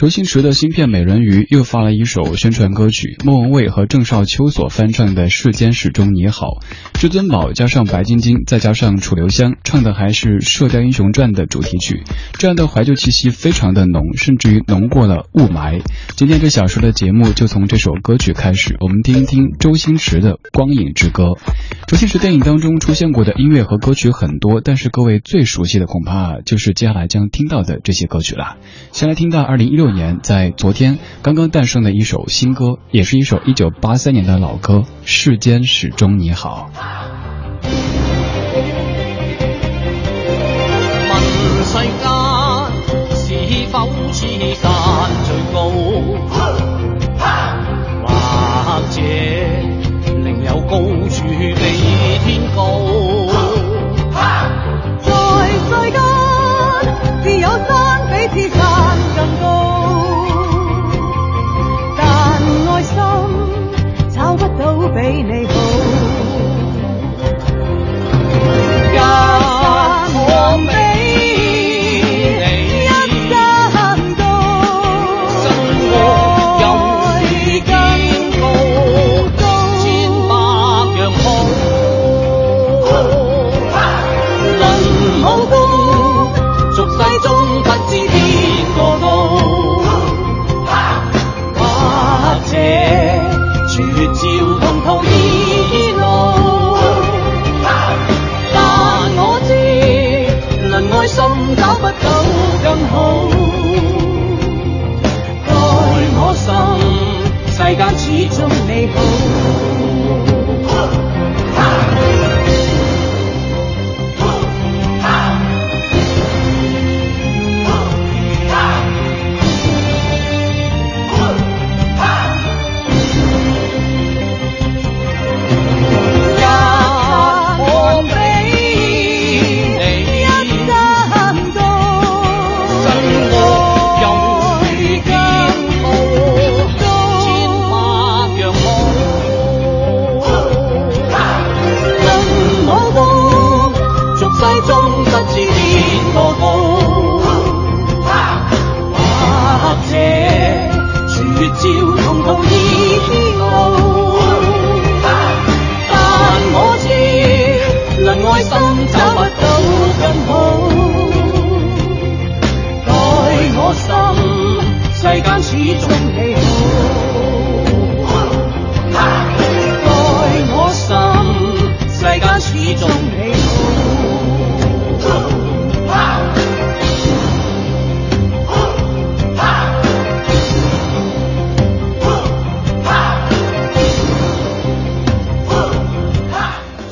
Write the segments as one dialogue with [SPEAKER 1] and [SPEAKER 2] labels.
[SPEAKER 1] 周星驰的新片《美人鱼》又发了一首宣传歌曲，莫文蔚和郑少秋所翻唱的《世间始终你好》，至尊宝加上白晶晶，再加上楚留香，唱的还是《射雕英雄传》的主题曲，这样的怀旧气息非常的浓，甚至于浓过了雾霾。今天这小时的节目就从这首歌曲开始，我们听一听周星驰的《光影之歌》。周星驰电影当中出现过的音乐和歌曲很多，但是各位最熟悉的恐怕就是接下来将听到的这些歌曲了。先来听到二零一六。年在昨天刚刚诞生的一首新歌，也是一首一九八三年的老歌《世间始终你好》。
[SPEAKER 2] 问世间是否此山最高，或者高，
[SPEAKER 3] 在世间，自有山比此山更高。但爱心找不到比你。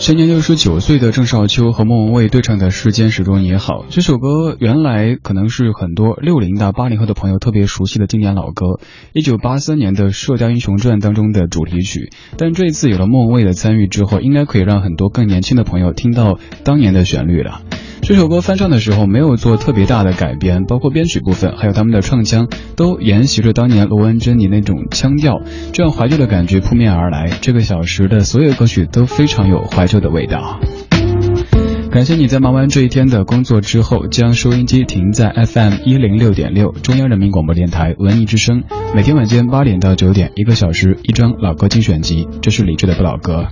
[SPEAKER 1] 今年六十九岁的郑少秋和莫文蔚对唱的《时间始终你好》这首歌，原来可能是很多六零的八零后的朋友特别熟悉的经典老歌，一九八三年的《射雕英雄传》当中的主题曲。但这一次有了莫文蔚的参与之后，应该可以让很多更年轻的朋友听到当年的旋律了。这首歌翻唱的时候没有做特别大的改编，包括编曲部分，还有他们的唱腔，都沿袭着当年罗文珍妮那种腔调，这样怀旧的感觉扑面而来。这个小时的所有歌曲都非常有怀旧的味道。感谢你在忙完这一天的工作之后，将收音机停在 FM 一零六点六中央人民广播电台文艺之声，每天晚间八点到九点，一个小时一张老歌精选集，这是李志的不老歌。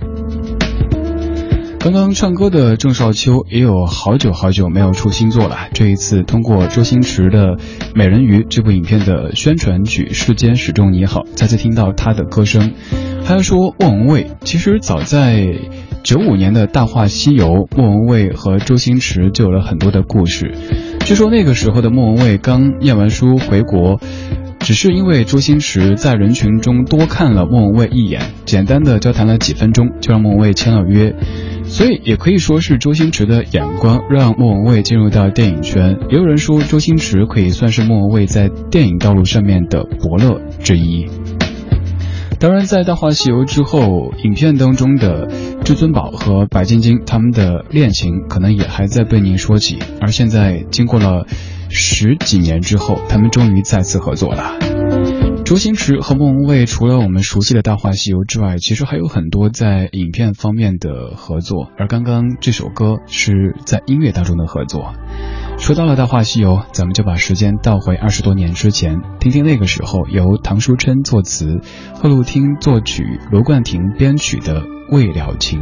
[SPEAKER 1] 刚刚唱歌的郑少秋也有好久好久没有出新作了。这一次通过周星驰的《美人鱼》这部影片的宣传曲《世间始终你好》，再次听到他的歌声。还要说莫文蔚，其实早在九五年的《大话西游》，莫文蔚和周星驰就有了很多的故事。据说那个时候的莫文蔚刚念完书回国，只是因为周星驰在人群中多看了莫文蔚一眼，简单的交谈了几分钟，就让莫文蔚签了约。所以也可以说是周星驰的眼光让莫文蔚进入到电影圈，也有人说周星驰可以算是莫文蔚在电影道路上面的伯乐之一。
[SPEAKER 4] 当然，在《大话西游》之后，影片当中的至尊宝和白晶晶他们的恋情可能也还在被您说起。而现在，经过了十几年之后，他们终于再次合作了。周星驰和莫文蔚除了我们熟悉的《大话西游》之外，其实还有很多在影片方面的合作。而刚刚这首歌是在音乐当中的合作。说到了《大话西游》，咱们就把时间倒回二十多年之前，听听那个时候由唐书琛作词、贺露汀作曲、罗冠廷编曲的《未了情》。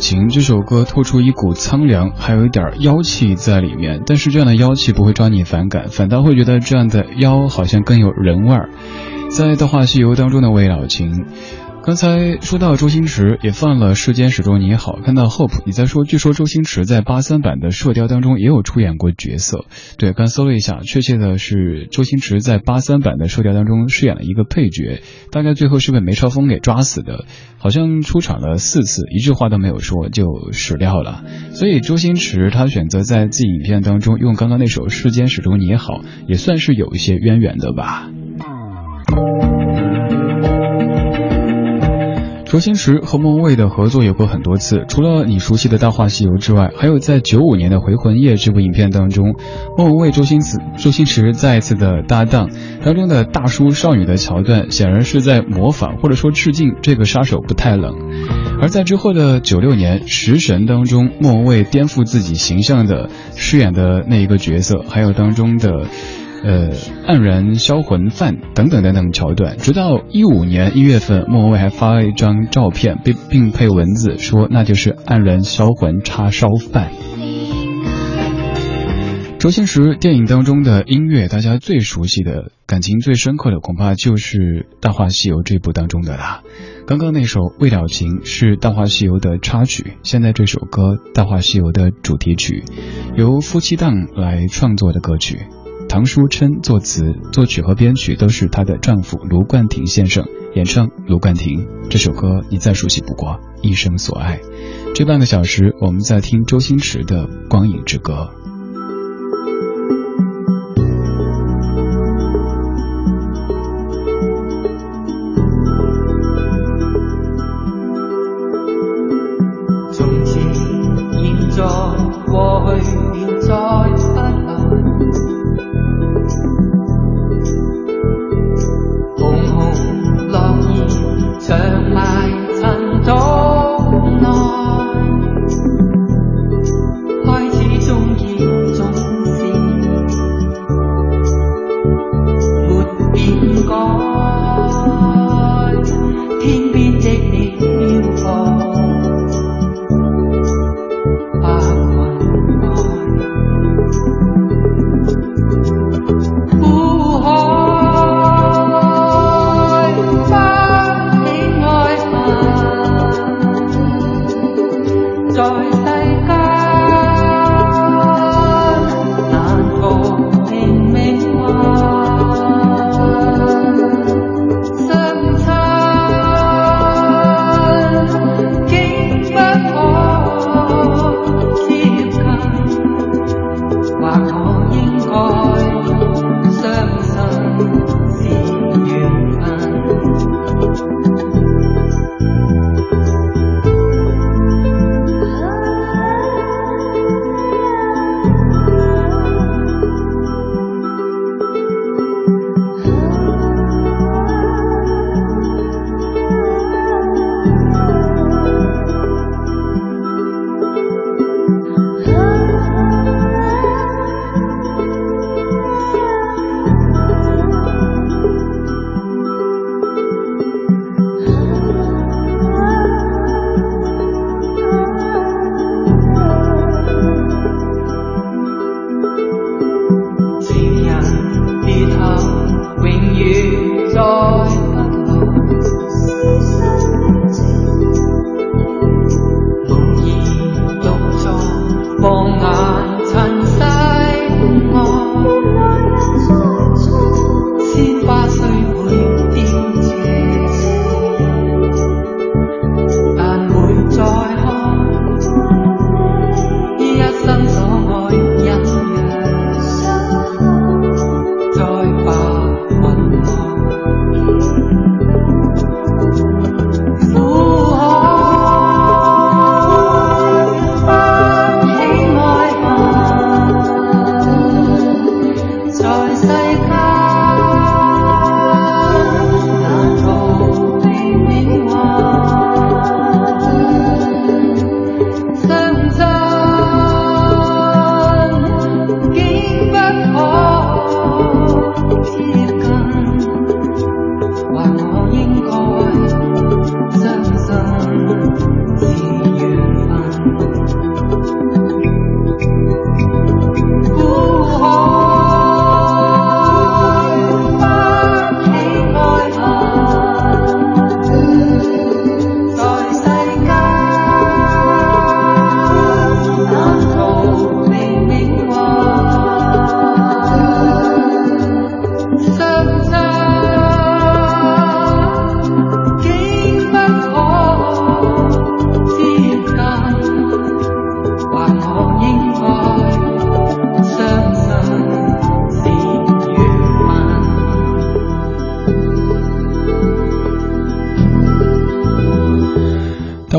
[SPEAKER 4] 情这首歌透出一股苍凉，还有一点妖气在里面。但是这样的妖气不会抓你反感，反倒会觉得这样的妖好像更有人味儿。在《大话西游》当中的魏老秦。刚才说到周星驰也放了《世间始终你好》，看到 Hope 你在说，据说周星驰在八三版的《射雕》当中也有出演过角色。对，刚搜了一下，确切的是周星驰在八三版的《射雕》当中饰演了一个配角，大概最后是被梅超风给抓死的，好像出场了四次，一句话都没有说就死掉了。所以周星驰他选择在自己影片当中用刚刚那首《世间始终你好》，也算是有一些渊源的吧。周星驰和莫文蔚的合作有过很多次，除了你熟悉的大话西游之外，还有在九五年的《回魂夜》这部影片当中，莫文蔚、周星驰、周星驰再一次的搭档当中的大叔少女的桥段，显然是在模仿或者说致敬这个杀手不太冷。而在之后的九六年《食神》当中，莫文蔚颠覆自己形象的饰演的那一个角色，还有当中的。
[SPEAKER 5] 呃，黯然销魂饭等等等等桥段。直到一五年一月份，莫文蔚还发了一张照片，并并配文字说那就是黯然销魂叉烧饭。周星驰电影当中的音乐，大家最熟悉的感情最深刻的，恐怕就是《大话西游》这部当中的啦。刚刚那首《未了情》是《大话西游》的插曲，现在这首歌《大话西游》的主题曲，由夫妻档来创作的歌曲，唐书琛作词，作曲和编曲都是她的丈夫卢冠廷先生，演唱卢冠廷这首歌你再熟悉不过，《一生所爱》。这半个小时我们在听周星驰的《光影之歌》。《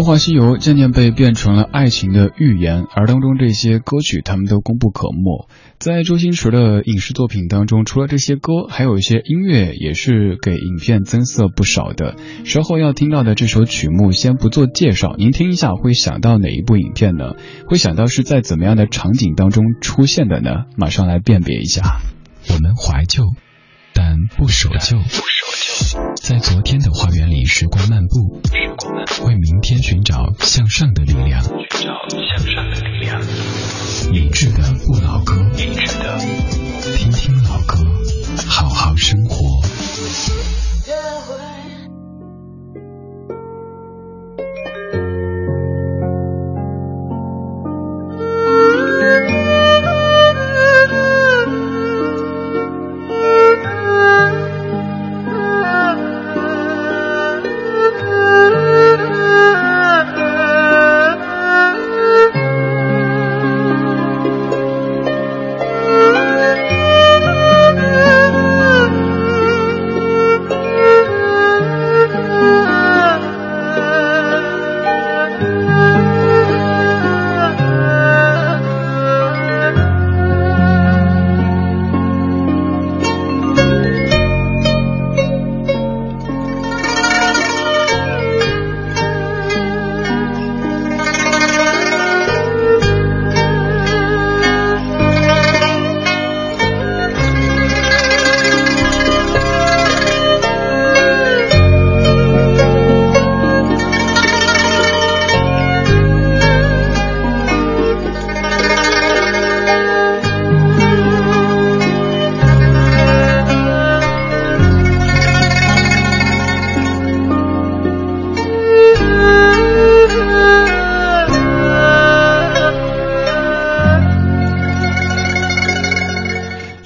[SPEAKER 5] 大话西游》渐渐被变成了爱情的寓言，而当中这些歌曲，他们都功不可没。在周星驰的影视作品当中，除了这些歌，还有一些音乐也是给影片增色不少的。稍后要听到的这首曲目，先不做介绍，您听一下会想到哪一部影片呢？会想到是在怎么样的场景当中出现的呢？马上来辨别一下。
[SPEAKER 6] 我们怀旧，但不守旧。在昨天的花园里，时光漫步，为明天寻找向上的力量。寻找向上的力量。理智的不老歌，理智的，听听老歌，好好生活。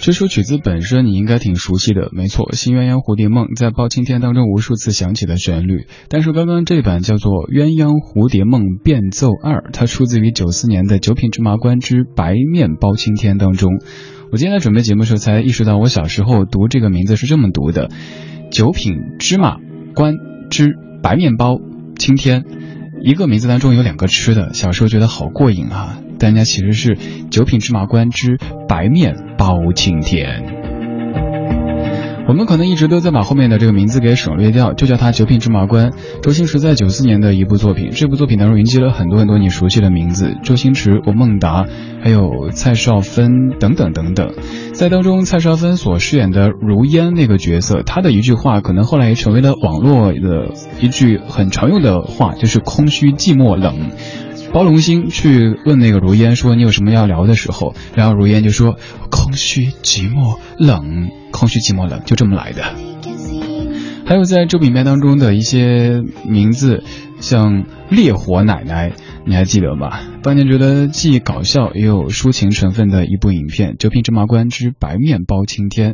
[SPEAKER 1] 这首曲子本身你应该挺熟悉的，没错，《新鸳鸯蝴蝶梦》在《包青天》当中无数次响起的旋律。但是刚刚这版叫做《鸳鸯蝴蝶梦变奏二》，它出自于九四年的《九品芝麻官之白面包青天》当中。我今天在准备节目时候才意识到，我小时候读这个名字是这么读的：九品芝麻官之白面包青天。一个名字当中有两个吃的，小时候觉得好过瘾啊。但人家其实是九品芝麻官之白面包青天。我们可能一直都在把后面的这个名字给省略掉，就叫它九品芝麻官。周星驰在九四年的一部作品，这部作品当中云集了很多很多你熟悉的名字，周星驰、吴孟达，还有蔡少芬等等等等。在当中，蔡少芬所饰演的如烟那个角色，她的一句话可能后来也成为了网络的一句很常用的话，就是空虚、寂寞、冷。包龙星去问那个如烟说：“你有什么要聊的时候？”然后如烟就说：“空虚、寂寞、冷，空虚、寂寞、冷，就这么来的。”还有在这部影片当中的一些名字，像烈火奶奶，你还记得吗？当年觉得既搞笑也有抒情成分的一部影片《九品芝麻官之白面包青天》。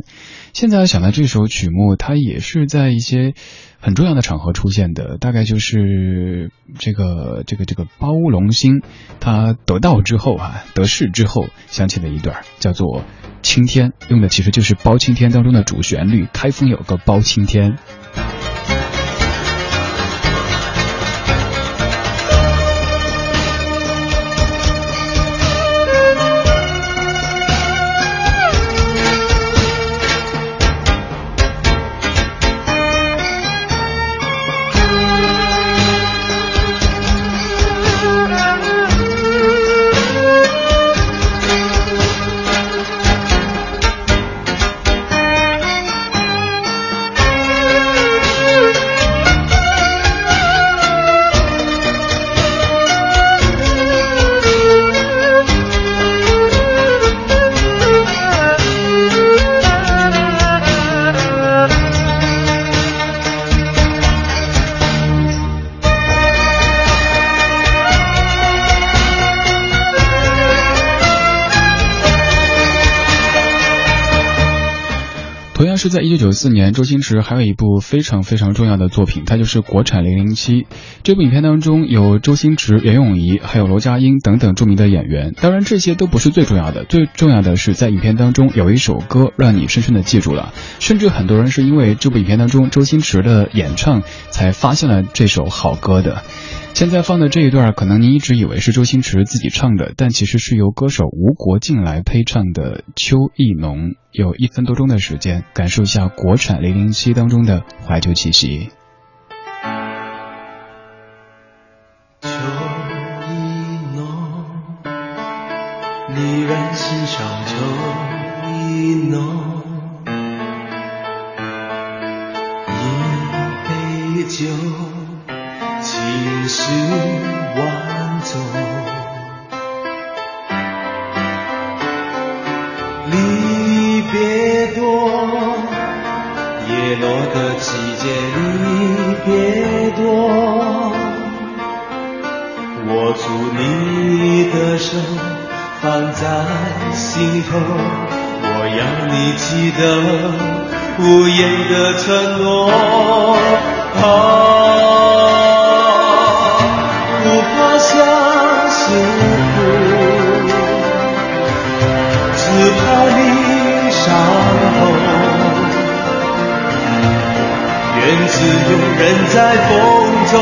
[SPEAKER 1] 现在想到这首曲目，它也是在一些。很重要的场合出现的，大概就是这个这个这个包龙星，他得道之后啊，得势之后想起的一段，叫做《青天》，用的其实就是《包青天》当中的主旋律，开封有个包青天。同样是在一九九四年，周星驰还有一部非常非常重要的作品，它就是国产《零零七》。这部影片当中有周星驰、袁咏仪，还有罗家英等等著名的演员。当然，这些都不是最重要的，最重要的是在影片当中有一首歌让你深深的记住了。甚至很多人是因为这部影片当中周星驰的演唱才发现了这首好歌的。现在放的这一段可能您一直以为是周星驰自己唱的但其实是由歌手吴国敬来配唱的秋意浓有一分多钟的时间感受一下国产零零七当中的怀旧气息。
[SPEAKER 7] 秋意浓人心上秋意浓一杯酒。情丝万种。离别多，叶落的季节离别多。握住你的手，放在心头，我要你记得。无言的承诺，啊，苦，只怕你伤痛。愿只有人在风中，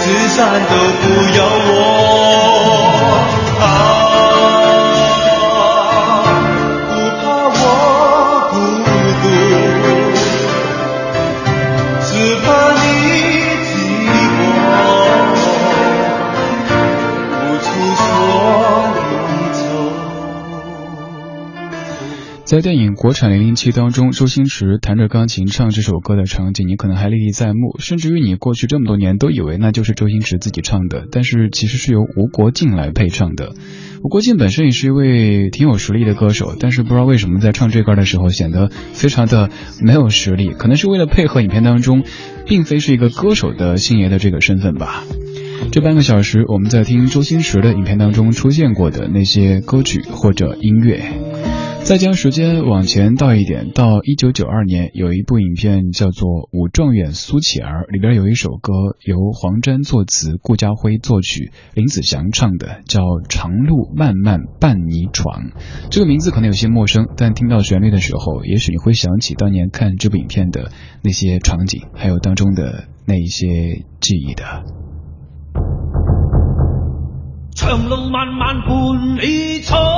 [SPEAKER 7] 纸伞都不要我。
[SPEAKER 1] 在电影《国产零零七》当中，周星驰弹着钢琴唱这首歌的场景，你可能还历历在目，甚至于你过去这么多年都以为那就是周星驰自己唱的，但是其实是由吴国敬来配唱的。吴国敬本身也是一位挺有实力的歌手，但是不知道为什么在唱这歌的时候显得非常的没有实力，可能是为了配合影片当中，并非是一个歌手的星爷的这个身份吧。这半个小时，我们在听周星驰的影片当中出现过的那些歌曲或者音乐。再将时间往前倒一点，到一九九二年，有一部影片叫做《武状元苏乞儿》，里边有一首歌由黄沾作词，顾嘉辉作曲，林子祥唱的，叫《长路漫漫伴你闯》。这个名字可能有些陌生，但听到旋律的时候，也许你会想起当年看这部影片的那些场景，还有当中的那一些记忆的。
[SPEAKER 3] 长路漫漫伴你闯。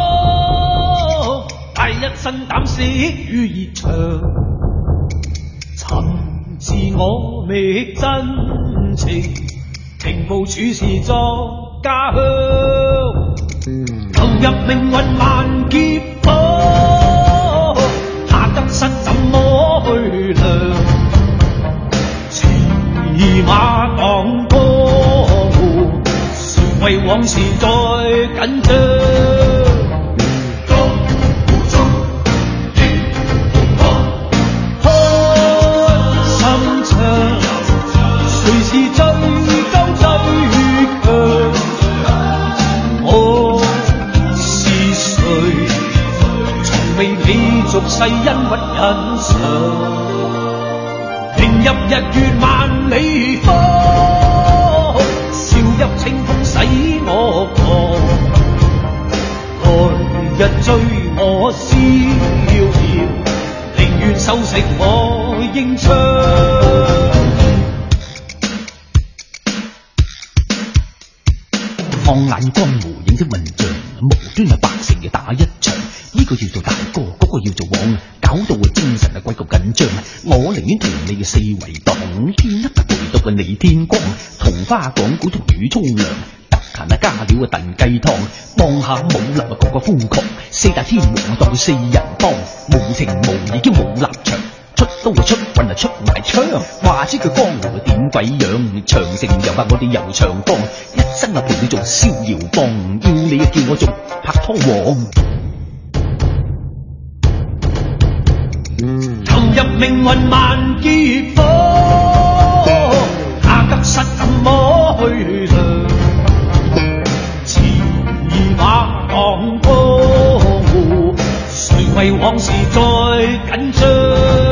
[SPEAKER 3] 身胆识与热肠，寻自我觅真情，情步处事作家乡，投入命运万劫波，怕得失怎么去量？骑马荡江湖，谁为往事再紧张？俗世恩屈忍常，迎入日月万里方，笑入清风使我狂，来日追我逍遥，宁愿收成我英枪。放眼江湖，认识文章，无端啊百打一场。呢个要做大哥，嗰个要做王，搞到我精神啊鬼咁紧张。我宁愿同你嘅四围挡，天黑啊陪到个你天光。同花讲古同雨冲凉，得闲啊加料啊炖鸡汤。望下武林啊个个疯狂，四大天王当四人帮，无情无义兼冇立场，出刀啊出棍啊出埋枪。话知佢江湖点鬼样，长城又话我哋游长江，一生啊陪你做逍遥帮，要你啊叫我做拍拖王。投入命运万劫火，下得失怎么去量？骑马荡江湖，谁为往事再紧张？